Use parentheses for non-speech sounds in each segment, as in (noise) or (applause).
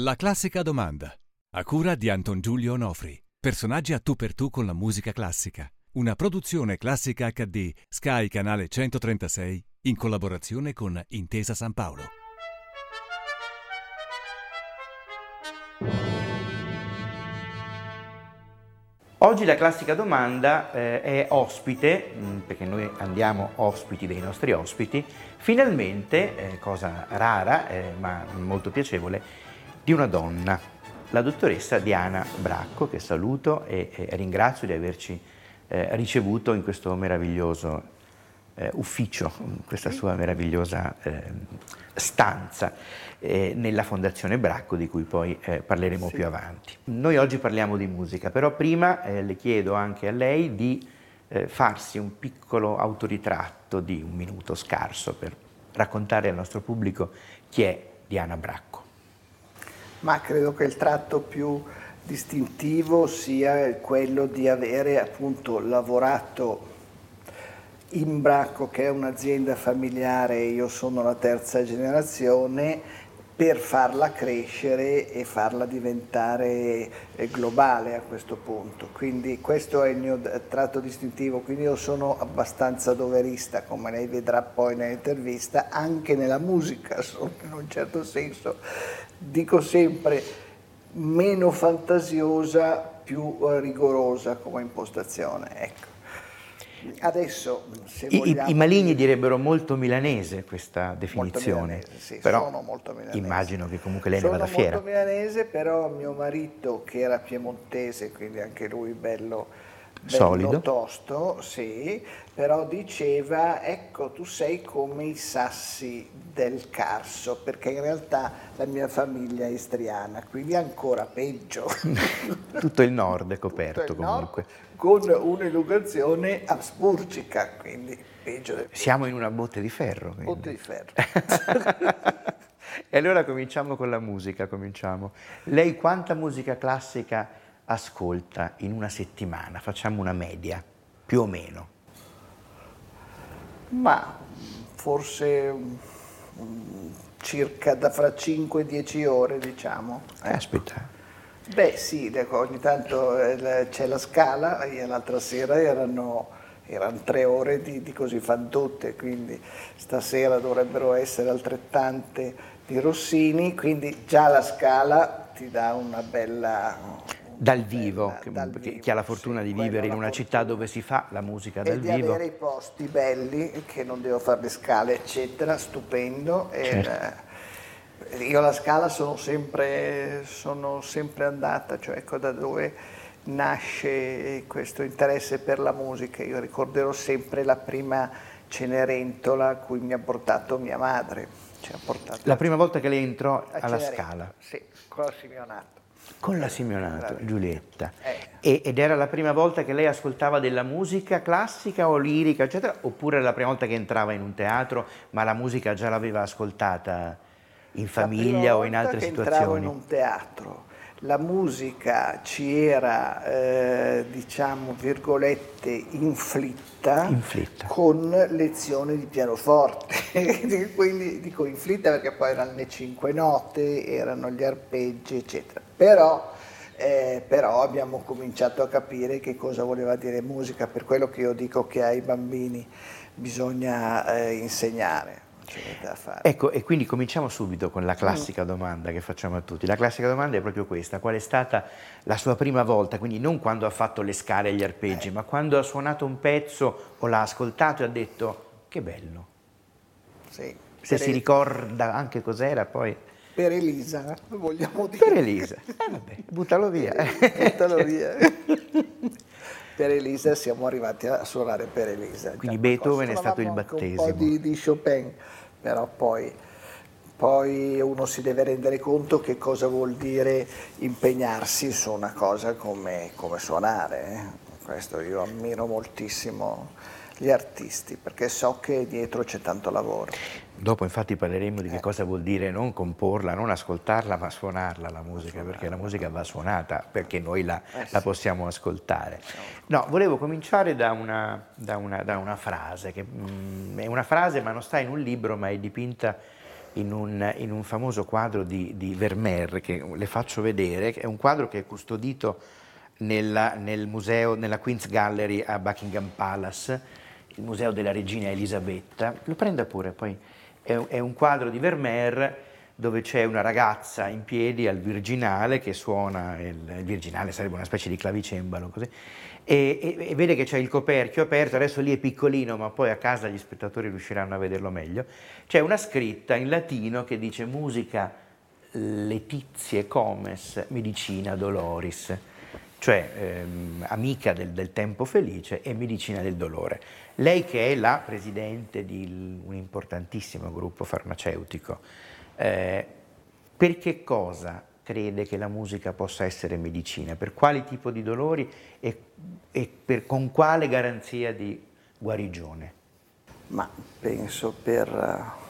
La classica domanda. A cura di Anton Giulio Onofri. Personaggi a tu per tu con la musica classica. Una produzione classica HD Sky Canale 136 in collaborazione con Intesa San Paolo. Oggi la classica domanda eh, è ospite, mm, perché noi andiamo ospiti dei nostri ospiti, finalmente, eh, cosa rara eh, ma molto piacevole, di una donna, la dottoressa Diana Bracco, che saluto e, e ringrazio di averci eh, ricevuto in questo meraviglioso eh, ufficio, in questa sua meravigliosa eh, stanza nella Fondazione Bracco di cui poi eh, parleremo sì. più avanti. Noi oggi parliamo di musica, però prima eh, le chiedo anche a lei di eh, farsi un piccolo autoritratto di un minuto scarso per raccontare al nostro pubblico chi è Diana Bracco. Ma credo che il tratto più distintivo sia quello di avere appunto lavorato in Bracco, che è un'azienda familiare, io sono la terza generazione, per farla crescere e farla diventare eh, globale a questo punto. Quindi questo è il mio tratto distintivo, quindi io sono abbastanza doverista, come lei vedrà poi nell'intervista, anche nella musica, sono in un certo senso, dico sempre, meno fantasiosa, più rigorosa come impostazione. Ecco. Adesso, se I, I, maligni direbbero molto milanese questa definizione, molto milanese, sì, però sono molto milanese. immagino che comunque lei sono ne vada fiera. Sono molto milanese, però mio marito, che era piemontese, quindi anche lui bello Solido. tosto, sì, però diceva, ecco, tu sei come i sassi del Carso, perché in realtà la mia famiglia è istriana, quindi ancora peggio. (laughs) Tutto il nord è coperto il comunque. Nord, con un'elugazione asburgica, quindi peggio del Siamo in una botte di ferro. Quindi. Botte di ferro. (laughs) e allora cominciamo con la musica, cominciamo. Lei quanta musica classica ascolta in una settimana? Facciamo una media, più o meno. Ma forse um, circa da fra 5 e 10 ore, diciamo. Caspita. Beh sì, ogni tanto eh, c'è la scala, l'altra sera erano, erano tre ore di, di così fan tutte, quindi stasera dovrebbero essere altrettante di Rossini, quindi già la scala ti dà una bella... Dal vivo, bella, che, dal vivo, chi ha la fortuna sì, di vivere in una città dove si fa la musica dal vivo. E di avere i posti belli, che non devo fare le scale, eccetera, stupendo. Certo. E, io alla Scala sono sempre, sono sempre andata, cioè ecco da dove nasce questo interesse per la musica. Io ricorderò sempre la prima Cenerentola a cui mi ha portato mia madre. Cioè, portato la prima volta che lei entrò alla Scala? Sì, con la Simeonato. Con la Simeonato, Giulietta. Eh. ed era la prima volta che lei ascoltava della musica classica o lirica, eccetera, oppure la prima volta che entrava in un teatro, ma la musica già l'aveva ascoltata? in famiglia o in altre che situazioni? Entravo in un teatro, la musica ci era, eh, diciamo, virgolette, inflitta, inflitta, con lezioni di pianoforte. (laughs) Quindi dico inflitta perché poi erano le cinque note, erano gli arpeggi, eccetera. Però, eh, però abbiamo cominciato a capire che cosa voleva dire musica, per quello che io dico che ai bambini bisogna eh, insegnare c'è da fare. Ecco, e quindi cominciamo subito con la classica mm. domanda che facciamo a tutti. La classica domanda è proprio questa: qual è stata la sua prima volta? Quindi non quando ha fatto le scale e gli arpeggi, eh. ma quando ha suonato un pezzo o l'ha ascoltato e ha detto che bello. Sì. Se si ricorda anche cos'era poi. Per Elisa, vogliamo dire. Per Elisa. Eh vabbè, buttalo via. (laughs) buttalo via. per Elisa siamo arrivati a suonare per Elisa. Quindi Beethoven è stato il battesimo. Un po' di, di Chopin, però poi, poi, uno si deve rendere conto che cosa vuol dire impegnarsi su una cosa come, come suonare. Eh. Questo io ammiro moltissimo gli artisti perché so che dietro c'è tanto lavoro. Dopo infatti parleremo di che eh. cosa vuol dire non comporla, non ascoltarla, ma suonarla la musica, perché la musica va suonata perché noi la, eh la possiamo ascoltare. No, volevo cominciare da una, da una, da una frase, che mh, mm, è una frase ma non sta in un libro, ma è dipinta in un, in un famoso quadro di, di, Vermeer, che le faccio vedere, è un quadro che è custodito nella, nel museo, nella Queen's Gallery a Buckingham Palace, il museo della regina Elisabetta. Lo prenda pure, poi è, un quadro di Vermeer dove c'è una ragazza in piedi al virginale che suona, il, il virginale sarebbe una specie di clavicembalo, così, e, e, e, vede che c'è il coperchio aperto, adesso lì è piccolino, ma poi a casa gli spettatori riusciranno a vederlo meglio. C'è una scritta in latino che dice musica Letizie Comes Medicina Doloris, cioè ehm, amica del, del tempo felice e medicina del dolore. Lei che è la presidente di un importantissimo gruppo farmaceutico, eh, per che cosa crede che la musica possa essere medicina? Per quali tipo di dolori e, e per, con quale garanzia di guarigione? Ma penso per uh,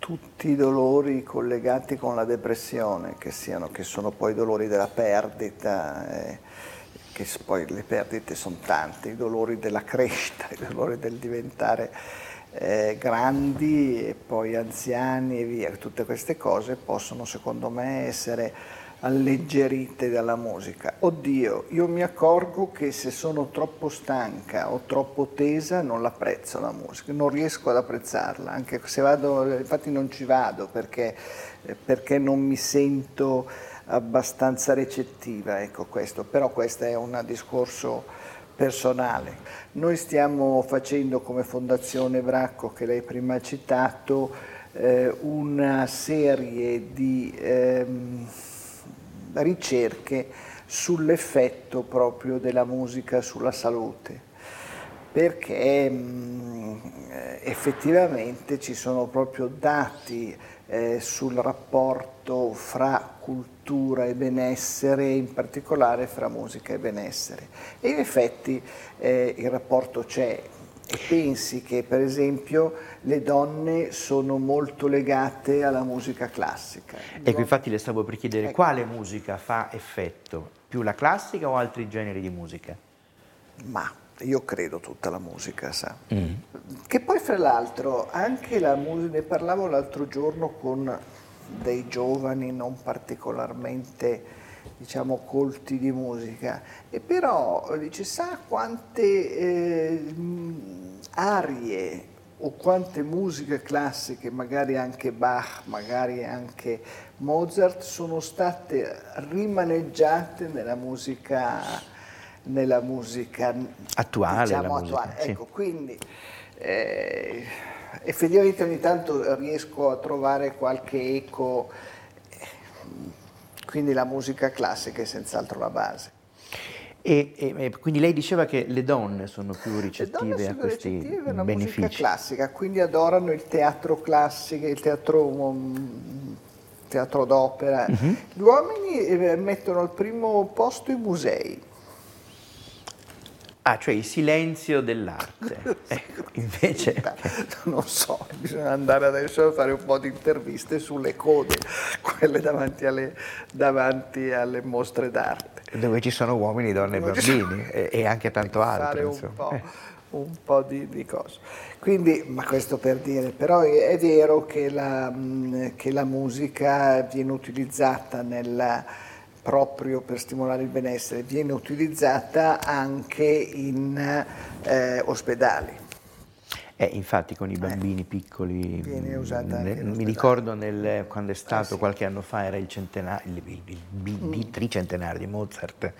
tutti i dolori collegati con la depressione, che, siano, che sono poi dolori della perdita, eh, che poi le perdite sono tante, i dolori della crescita, i dolori del diventare eh, grandi e poi anziani e via, tutte queste cose possono secondo me essere alleggerite dalla musica. Oddio, io mi accorgo che se sono troppo stanca o troppo tesa non l'apprezzo la musica, non riesco ad apprezzarla, anche se vado, infatti non ci vado perché, perché non mi sento abbastanza recettiva, ecco questo, però questo è un discorso personale. Noi stiamo facendo come Fondazione Bracco, che lei prima ha citato, eh, una serie di ehm, ricerche sull'effetto proprio della musica sulla salute, perché mm, effettivamente ci sono proprio dati eh, sul rapporto fra cultura e benessere, in particolare fra musica e benessere. E in effetti eh, il rapporto c'è e pensi che per esempio le donne sono molto legate alla musica classica. Ecco, infatti le stavo per chiedere ecco. quale musica fa effetto, più la classica o altri generi di musica? Ma io credo tutta la musica, sa. Mm. Che poi fra l'altro anche la musica, ne parlavo l'altro giorno con dei giovani non particolarmente diciamo colti di musica e però dice sa quante eh, arie o quante musiche classiche, magari anche Bach, magari anche Mozart, sono state rimaneggiate nella musica nella musica attuale. Diciamo, musica, attuale. Sì. Ecco, quindi eh, effettivamente ogni tanto riesco a trovare qualche eco, quindi la musica classica è senz'altro la base. E, e, quindi lei diceva che le donne sono più ricettive sono a questi ricettive alla benefici. musica classica, quindi adorano il teatro classico, il teatro um, teatro d'opera. Uh-huh. Gli uomini eh, mettono al primo posto i musei. Ah, cioè il silenzio dell'arte. (laughs) ecco, invece... Non so, bisogna andare adesso a fare un po' di interviste sulle code, quelle davanti alle, davanti alle mostre d'arte. Dove ci sono uomini, donne e bambini e, e, anche tanto altro. Un po', un po di, di, cose. Quindi, ma questo per dire, però è, è vero che la, che la musica viene utilizzata nella proprio per stimolare il benessere, viene utilizzata anche in eh, ospedali. Eh, infatti con i bambini eh, piccoli, ne, mi ricordo nel, quando è stato eh, qualche anno fa, era il, centenario, il, il, il, il mm. tricentenario di Mozart,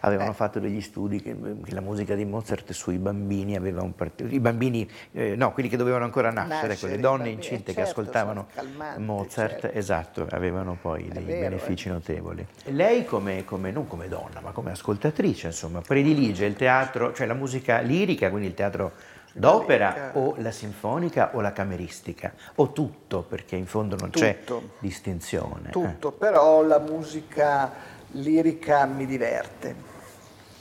avevano eh. fatto degli studi che, che, la musica di Mozart sui bambini aveva un particolare, i bambini, eh, no, quelli che dovevano ancora nascere, nascere quelle donne incinte certo, che ascoltavano Mozart, certo. esatto, avevano poi dei vero, benefici notevoli. Lei come, come, non come donna, ma come ascoltatrice, insomma, predilige il teatro, cioè la musica lirica, quindi il teatro d'opera o la sinfonica o la cameristica o tutto perché in fondo non tutto. c'è distinzione. Tutto, eh. però la musica lirica mi diverte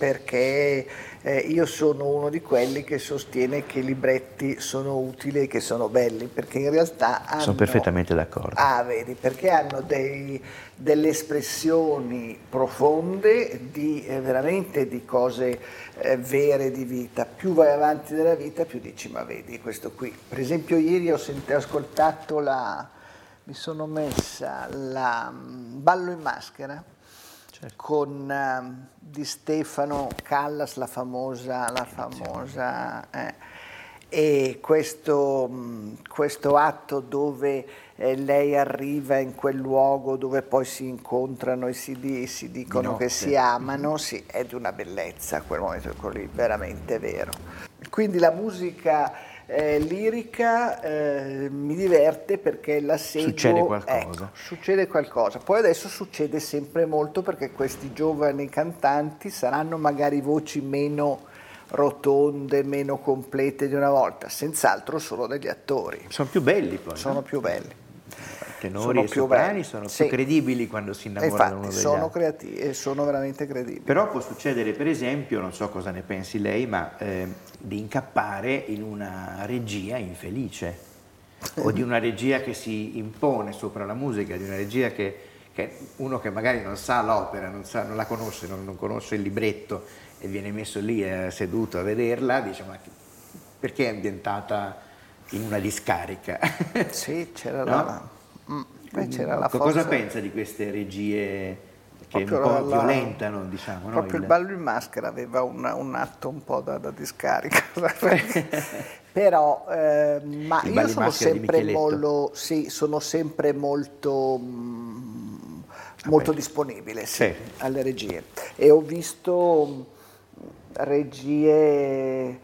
perché eh, io sono uno di quelli che sostiene che i libretti sono utili e che sono belli, perché in realtà hanno... Sono perfettamente d'accordo. Ah, vedi, perché hanno dei, delle espressioni profonde di, eh, veramente di cose eh, vere di vita. Più vai avanti nella vita, più dici, ma vedi, questo qui. Per esempio ieri ho, sent- ho ascoltato la... mi sono messa la mm, Ballo in maschera certo. con uh, Di Stefano Callas, la famosa, la famosa eh, e questo, mm, questo, atto dove eh, lei arriva in quel luogo dove poi si incontrano e si, si dicono no, che sì. si amano, sì, è di una bellezza quel momento lì, veramente vero. Quindi la musica eh, lirica eh, mi diverte perché la seguo. Succede qualcosa. Ecco, succede qualcosa. Poi adesso succede sempre molto perché questi giovani cantanti saranno magari voci meno rotonde, meno complete di una volta, senz'altro sono degli attori. Sono più belli poi. Sono no? più belli tenori sono e più soprani sono sì. più credibili quando si innamorano Infatti, sono creativi e sono veramente credibili. Però può succedere, per esempio, non so cosa ne pensi lei, ma eh, di incappare in una regia infelice o di una regia che si impone sopra la musica, di una regia che, che uno che magari non sa l'opera, non, sa, non la conosce, non, non, conosce il libretto e viene messo lì eh, seduto a vederla, dice ma perché è ambientata in una discarica? Sì, c'era (laughs) no? la Mm. La forza. Cosa pensa di queste regie che proprio un po' la, violentano, diciamo? Proprio no? il... ballo in maschera aveva un, un atto un po' da, da discarica, (laughs) però eh, ma il io sono sempre, molto, sì, sono sempre molto, mm, molto disponibile sì, sì. alle regie e ho visto mm, regie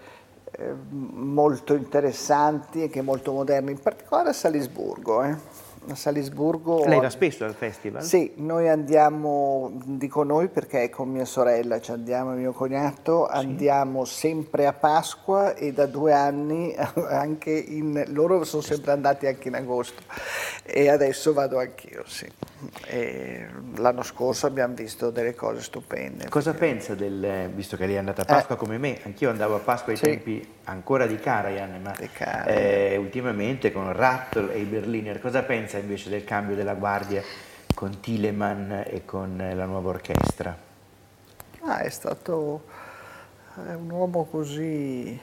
eh, molto interessanti e che molto moderne, in particolare a Salisburgo. Eh a Salisburgo. Lei va spesso al festival? Sì, noi andiamo, dico noi perché con mia sorella ci andiamo, mio cognato, sì. andiamo sempre a Pasqua e da due anni (laughs) anche in, loro sono sempre andati anche in agosto e adesso vado anch'io, sì. E l'anno scorso abbiamo visto delle cose stupende. Cosa perché... pensa del, visto che lei è andata a Pasqua eh. come me, anch'io andavo a Pasqua ai sì. tempi ancora di Karajan, ma eh, ultimamente con Rattle e i Berliner, cosa pensa invece del cambio della guardia con Tileman e con la nuova orchestra? Ah, è stato è un uomo così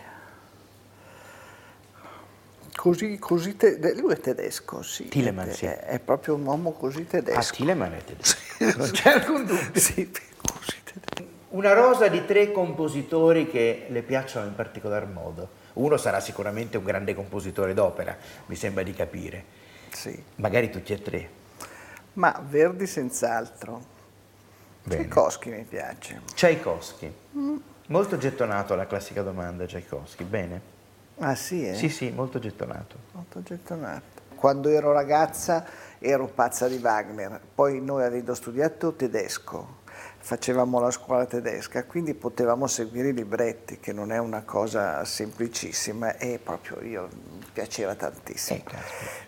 così, così te, lui è tedesco, sì. Tileman, è, sì. È, è, proprio un uomo così tedesco. Ah, Tileman è tedesco. (laughs) non c'è alcun dubbio. (laughs) Sì, così tedesco. Una rosa di tre compositori che le piacciono in particolar modo. Uno sarà sicuramente un grande compositore d'opera, mi sembra di capire. Sì. Magari tutti e tre. Ma Verdi senz'altro. Tchaikovsky mi piace. Tchaikovsky. Mm. Molto gettonato la classica domanda, Tchaikovsky. Bene. Ah sì? Eh? Sì, sì, molto gettonato. Molto gettonato. Quando ero ragazza ero pazza di Wagner, poi noi avendo studiato tedesco, facevamo la scuola tedesca, quindi potevamo seguire i libretti, che non è una cosa semplicissima e proprio io mi piaceva tantissimo.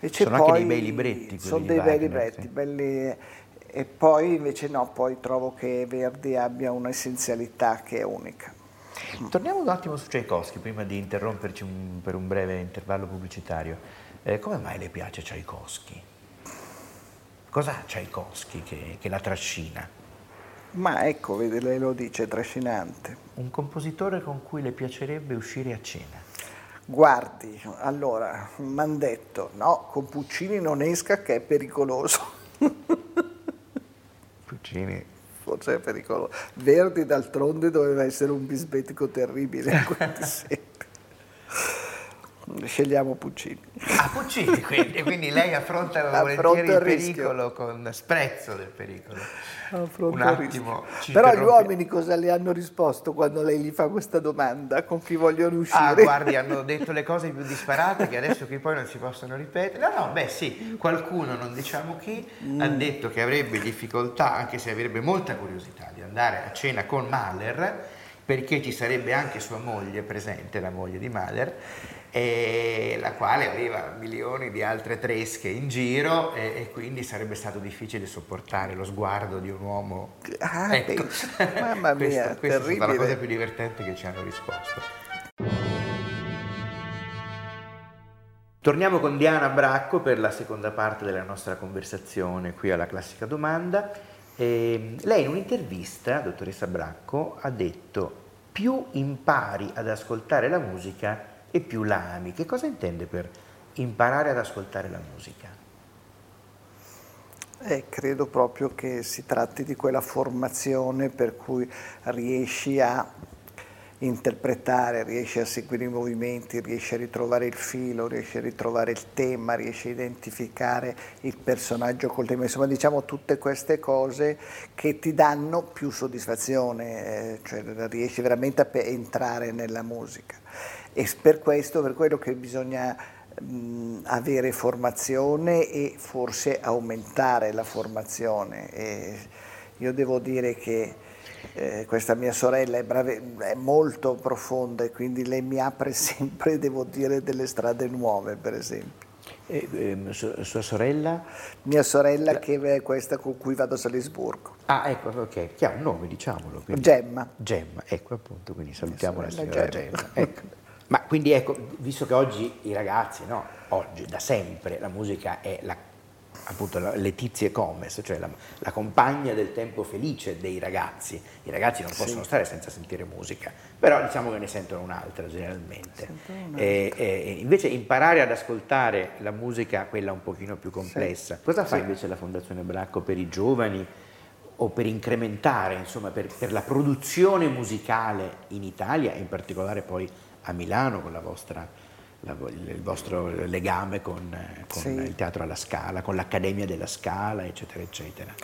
Eh, sono poi, anche dei bei libretti. Sono dei bei libretti, sì. belli, e poi invece no, poi trovo che Verdi abbia un'essenzialità che è unica. Torniamo un attimo su Tchaikovsky prima di interromperci un, per un breve intervallo pubblicitario. Eh, come mai le piace Tchaikovsky? Cos'ha Tchaikovsky che, che la trascina? Ma ecco, vede, lei lo dice, trascinante. Un compositore con cui le piacerebbe uscire a cena? Guardi, allora, mi hanno detto, no, con Puccini non esca che è pericoloso. Puccini forse è pericoloso. Verdi d'altronde doveva essere un bisbetico terribile, (laughs) Scegliamo Puccini. Ah, Puccini, (laughs) quindi, quindi lei affronta volentieri il pericolo con sprezzo del pericolo. Un attimo. Però gli uomini cosa le hanno risposto quando lei gli fa questa domanda? Con chi vogliono ah, uscire? Ah, guardi, hanno (laughs) detto le cose più disparate che adesso qui poi non si possono ripetere. No, no, beh sì, qualcuno, non diciamo chi, mm. ha detto che avrebbe difficoltà, anche se avrebbe molta curiosità, di andare a cena con Mahler, perché ci sarebbe anche sua moglie presente, la moglie di Mahler, la quale aveva milioni di altre tresche in giro e, e, quindi sarebbe stato difficile sopportare lo sguardo di un uomo. Ah, ecco. mamma (laughs) mia, questa, questa è stata la cosa più divertente che ci hanno risposto. Torniamo con Diana Bracco per la seconda parte della nostra conversazione qui alla classica domanda. E lei in un'intervista, dottoressa Bracco, ha detto più impari ad ascoltare la musica e più la ami. Che cosa intende per imparare ad ascoltare la musica? Eh, credo proprio che si tratti di quella formazione per cui riesci a interpretare, riesci a seguire i movimenti, riesci a ritrovare il filo, riesci a ritrovare il tema, riesci a identificare il personaggio col tema, insomma diciamo tutte queste cose che ti danno più soddisfazione, eh, cioè riesci veramente a entrare nella musica. E per questo, per quello che bisogna mh, avere formazione e forse aumentare la formazione. E io devo dire che eh, questa mia sorella è, brave, è, molto profonda e quindi lei mi apre (laughs) sempre, devo dire, delle strade nuove, per esempio. E, eh, sua sorella? Mia sorella La... che è questa con cui vado a Salisburgo. Ah, ecco, ok, un nome, diciamolo. Quindi. Gemma. Gemma, ecco appunto, quindi salutiamo la signora Gemma. Gemma. Ecco. (laughs) Ma quindi ecco, visto che oggi i ragazzi, no, oggi da sempre la musica è la, appunto la Letizia Comes, cioè la, la, compagna del tempo felice dei ragazzi, i ragazzi non possono sì. stare senza sentire musica, però diciamo che ne sentono un'altra generalmente. Un'altra. E, e, invece imparare ad ascoltare la musica, quella un pochino più complessa, sì. cosa fa sì. invece la Fondazione Bracco per i giovani? o per incrementare, insomma, per, per la produzione musicale in Italia e in particolare poi a Milano con vostra, la, il vostro legame con, con sì. il Teatro alla Scala, con l'Accademia della Scala, eccetera, eccetera.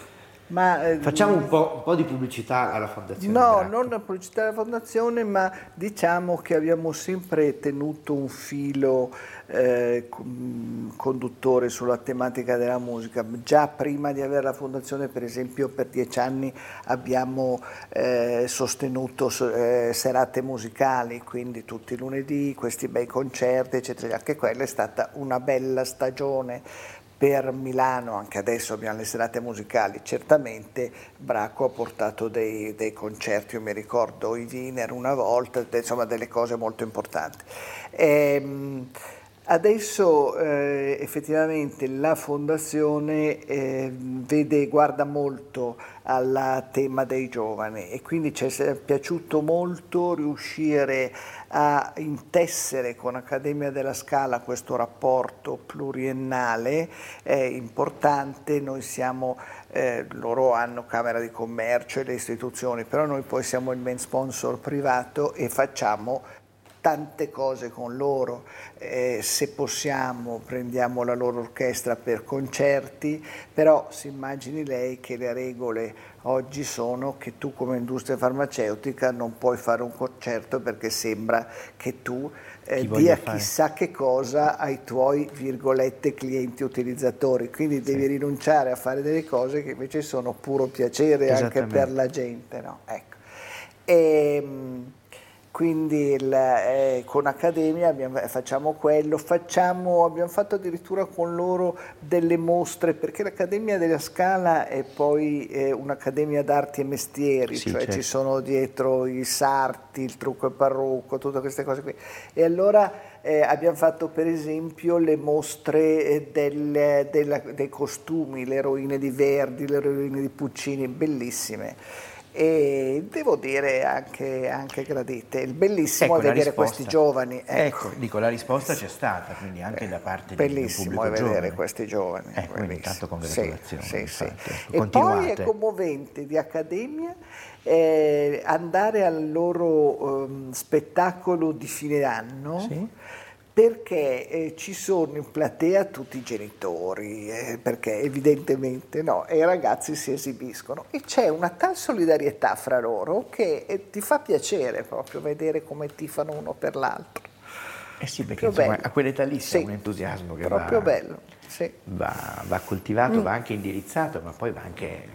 Ma, eh, Facciamo un po', un po', di pubblicità alla Fondazione. No, Bracco. non la pubblicità alla Fondazione, ma diciamo che abbiamo sempre tenuto un filo eh, conduttore sulla tematica della musica. Già prima di avere la fondazione, per esempio, per dieci anni abbiamo eh, sostenuto eh, serate musicali, quindi tutti i lunedì, questi bei concerti, eccetera. Anche quella è stata una bella stagione per Milano, anche adesso abbiamo le serate musicali, certamente Bracco ha portato dei, dei concerti, io mi ricordo i Wiener una volta, insomma delle cose molto importanti. Ehm, Adesso eh, effettivamente la fondazione eh, vede, guarda molto al tema dei giovani e quindi ci è piaciuto molto riuscire a intessere con Accademia della Scala questo rapporto pluriennale è importante, noi siamo, eh, loro hanno Camera di Commercio e le istituzioni, però noi poi siamo il main sponsor privato e facciamo tante cose con loro, eh, se possiamo prendiamo la loro orchestra per concerti, però si immagini lei che le regole oggi sono che tu come industria farmaceutica non puoi fare un concerto perché sembra che tu eh, dia chissà che cosa ai tuoi virgolette clienti utilizzatori, quindi devi sì. rinunciare a fare delle cose che invece sono puro piacere anche per la gente. No? Ecco. E, ehm, quindi il, eh, con Accademia abbiamo, facciamo quello, facciamo, abbiamo fatto addirittura con loro delle mostre, perché l'Accademia della Scala è poi eh, un'accademia d'arti e mestieri, sì, cioè certo. ci sono dietro i sarti, il trucco e parrucco, tutte queste cose qui. E allora eh, abbiamo fatto per esempio le mostre eh, del, della, dei costumi, le eroine di Verdi, le eroine di Puccini, bellissime e devo dire anche, anche gradite. Il bellissimo ecco, è vedere questi giovani. Ecco. ecco. dico, la risposta c'è stata, quindi anche da parte bellissimo del pubblico è vedere questi giovani. Ecco, quindi tanto congratulazioni. Sì, sì, sì. E poi è commovente di Accademia eh, andare al loro um, spettacolo di fine anno. Sì perché eh, ci sono in platea tutti i genitori, eh, perché evidentemente no, e i ragazzi si esibiscono e c'è una tal solidarietà fra loro che eh, ti fa piacere proprio vedere come tifano uno per l'altro. Eh sì, perché insomma, a quell'età lì c'è sì, un entusiasmo che proprio va, bello, sì. va, va coltivato, mm. va anche indirizzato, ma poi va anche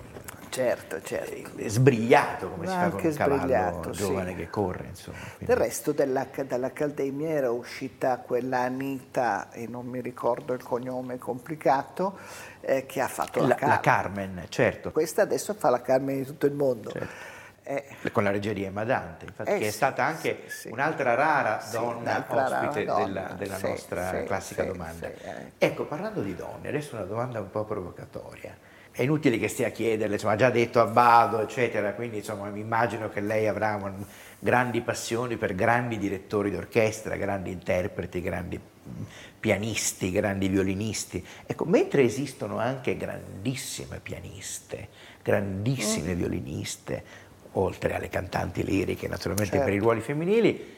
certo, certo. Eh, sbrigliato come Ma si fa con un cavallo giovane sì. che corre. Insomma. Quindi... Del resto della, dall'Accademia era uscita quella Anita, e non mi ricordo il cognome complicato, eh, che ha fatto la, la, Carmen. la Carmen. certo. Questa adesso fa la Carmen di tutto il mondo. Certo. Eh, con la reggeria Madante, infatti, eh, che è sì, stata anche sì, sì. un'altra rara Sì, donna un'altra rara ospite donna, della, della sì, nostra sì, classica sì, domanda. sì, eh. Ecco, parlando di donne, adesso una domanda un po' provocatoria. È inutile che stia a chiederle, insomma, ha già detto Abbado, eccetera, quindi insomma, mi immagino che lei avrà un- grandi passioni per grandi direttori d'orchestra, grandi interpreti, grandi mm, pianisti, grandi violinisti. Ecco, mentre esistono anche grandissime pianiste, grandissime violiniste, oltre alle cantanti liriche, naturalmente per i Certo. ruoli femminili,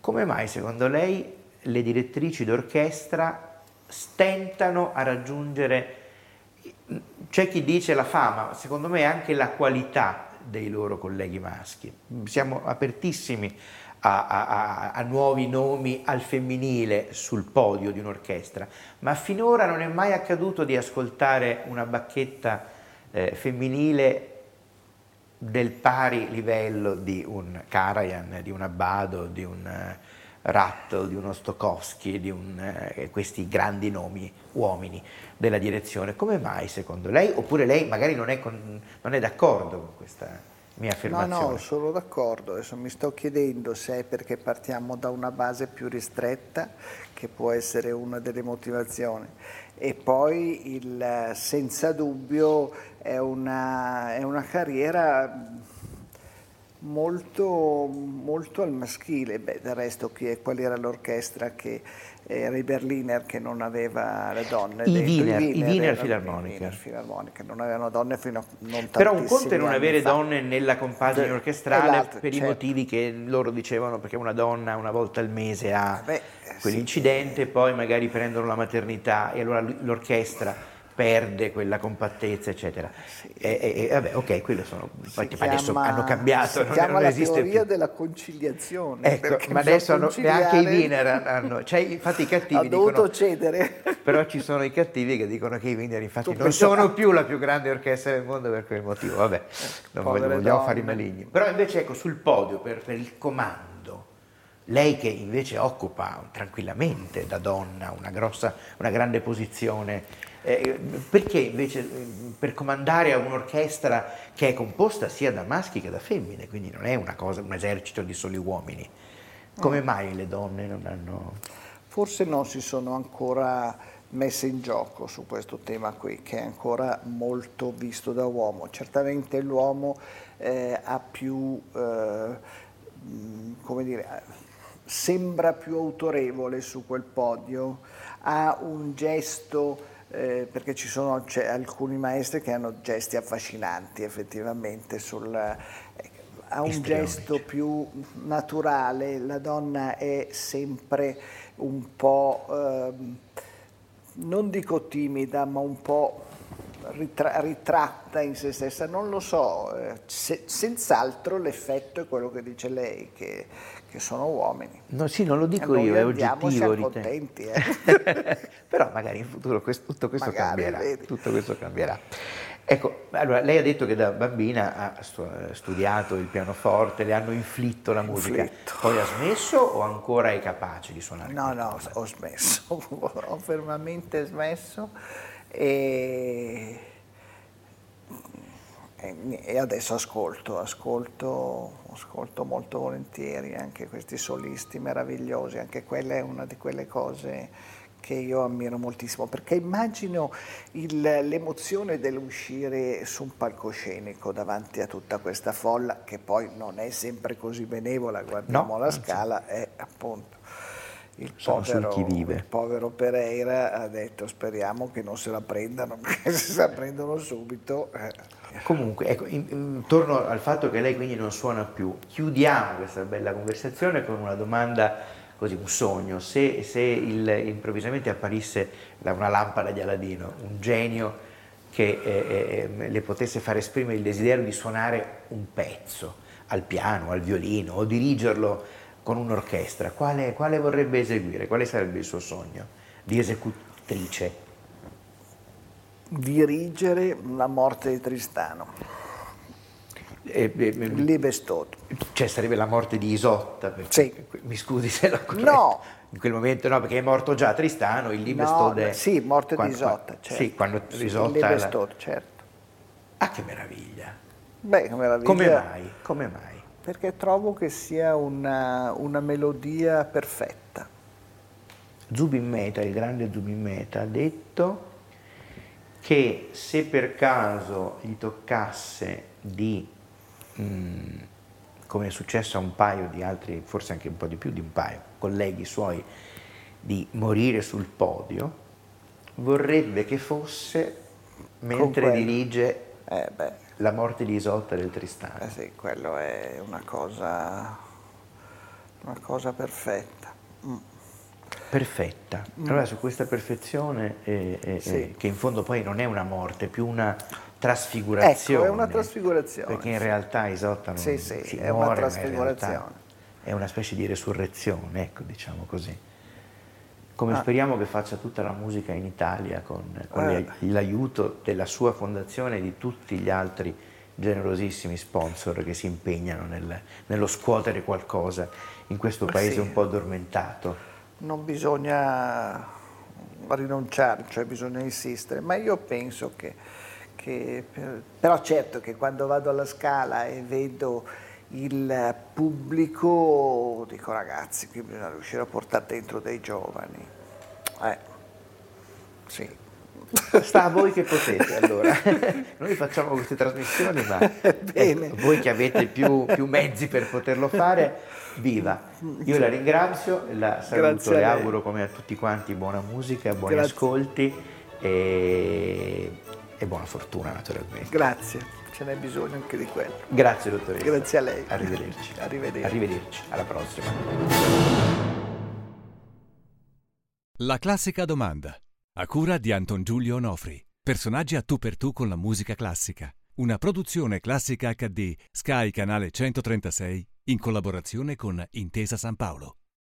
come mai secondo lei le direttrici d'orchestra stentano a raggiungere, c'è chi dice la fama, secondo me anche la qualità dei loro colleghi maschi. Siamo apertissimi a, a- a- nuovi nomi al femminile sul podio di un'orchestra, ma finora non è mai accaduto di ascoltare una bacchetta eh, femminile del pari livello di un Karajan, di un Abbado, di un eh, Rattel, di uno Stokowski, di un, eh, questi grandi nomi uomini della direzione. Come mai secondo lei? Oppure lei magari non è, con- non è d'accordo con questa mia No, affermazione? no, sono d'accordo. Adesso mi sto chiedendo se è perché partiamo da una base più ristretta, che può essere una delle motivazioni, e poi il, senza dubbio è una, è una carriera molto, molto al maschile. Beh, del resto chi è, qual era l'orchestra che era i Berliner che non aveva le donne? I dentro? Wiener, i Wiener i Philharmoniker, non avevano donne fino a non Però un conto è non avere fa. donne nella compagine De- orchestrale esatto, per i certo. motivi che loro dicevano, perché una donna una volta al mese ha Beh, eh, quell'incidente, poi magari prendono la maternità e allora l'orchestra perde quella compattezza, eccetera. E, e- vabbè, ok, quello sono. Si ma adesso chiama- hanno cambiato, si non, chiama non la teoria più. della conciliazione. Ecco, ma adesso hanno, conciliare- anche i Wiener hanno, cioè, infatti i cattivi (laughs) ha dovuto dicono, cedere. però ci sono i cattivi che dicono che i Wiener infatti Tu non pensa- sono più la più grande orchestra del mondo per quel motivo, vabbè, non povere vogliamo donne. fare i maligni. Però invece ecco sul podio per, per il comando, lei che invece occupa tranquillamente da donna una, grossa, una grande posizione, eh, perché invece eh, per comandare a un'orchestra che è composta sia da maschi che da femmine, quindi non è una cosa, un esercito di soli uomini, come Mm. mai le donne non hanno... Forse non si sono ancora messe in gioco su questo tema qui, che è ancora molto visto da uomo. Certamente l'uomo eh, ha più, eh, mh, come dire, sembra più autorevole su quel podio, ha un gesto, eh, perché ci sono alcuni maestri che hanno gesti affascinanti effettivamente sul... eh, ha un gesto più naturale, la donna è sempre un po', ehm, non dico timida, ma un po' ritra- ritratta in se stessa, non lo so, eh, se- senz'altro l'effetto è quello che dice lei, che, che sono uomini. No, sì, non lo dico io, è oggettivo. siamo contenti. eh. (laughs) Però magari in futuro questo- tutto questo Magari, cambierà. Tutto questo cambierà. Ecco, allora lei ha detto che da bambina ha stu- studiato il pianoforte, le hanno inflitto la musica. Inflitto. Poi ha smesso o ancora è capace di suonare? No, no, ho smesso, (laughs) ho fermamente smesso e, e- adesso ascolto, ascolto, ascolto molto volentieri anche questi solisti meravigliosi, anche quella è una di quelle cose che io ammiro moltissimo, perché immagino il- l'emozione dell'uscire su un palcoscenico davanti a tutta questa folla, che poi non è sempre così benevola, guardiamo No, la scala, è appunto il povero, il povero Pereira ha detto speriamo che non se la prendano, (laughs) perché se la prendono subito... eh. Comunque, ecco, in- intorno al fatto che lei quindi non suona più, chiudiamo questa bella conversazione con una domanda, così un sogno. Se, se il- improvvisamente apparisse la- una lampada di Aladino, un genio che eh, eh, le potesse far esprimere il desiderio di suonare un pezzo al piano, al violino o dirigerlo con un'orchestra, quale, quale vorrebbe eseguire? Quale sarebbe il suo sogno di esecutrice? dirigere la morte di Tristano. Eh, eh, Libestod. Cioè sarebbe la morte di Isotta. Sì. Mi scusi se l'ho corretto. No. In quel momento no, perché è morto già Tristano, il Libestod no, è... Sì, morte quando, di Isotta, certo. Sì, quando Isotta... Il Libestod, la... certo. Ah, che meraviglia. Beh, che meraviglia. Come mai? Come mai? Perché trovo che sia una, una melodia perfetta. Zubin Mehta, il grande Zubin Mehta, ha detto che se per caso gli toccasse di, mh, mm, come è successo a un paio di altri, forse anche un po' di più di un paio, colleghi suoi, di morire sul podio, vorrebbe che fosse mentre dirige eh la morte di Isotta del Tristano. Eh sì, quello è una cosa, una cosa perfetta. Mm perfetta. Mm. Allora su questa perfezione, eh, eh, sì. eh, che in fondo poi non è una morte, è più una trasfigurazione. Ecco, è una trasfigurazione. Perché in realtà Isotta non sì, sì, si è muore, una trasfigurazione. È una specie di resurrezione, ecco, diciamo così. Come ah. speriamo che faccia tutta la musica in Italia con, con eh. l'aiuto della sua fondazione e di tutti gli altri generosissimi sponsor che si impegnano nel, nello scuotere qualcosa in questo paese sì. un po' addormentato non bisogna rinunciare, cioè bisogna insistere, ma io penso che, che però certo che quando vado alla scala e vedo il pubblico dico ragazzi qui bisogna riuscire a portare dentro dei giovani. Eh, sì. (laughs) Sta a voi che potete allora. (laughs) Noi facciamo queste trasmissioni, ma (laughs) ecco, voi che avete più, più, mezzi per poterlo fare, viva. Io la ringrazio, la saluto, le auguro come a tutti quanti buona musica, buoni Grazie. ascolti e, e buona fortuna naturalmente. Grazie, ce n'è bisogno anche di quello. Grazie dottoressa. Grazie a lei. Arrivederci. (laughs) Arrivederci. Arrivederci. Alla prossima. La classica domanda a cura di Anton Giulio Onofri. Personaggi a tu per tu con la musica classica. Una produzione classica HD, Sky Canale 136, in collaborazione con Intesa San Paolo.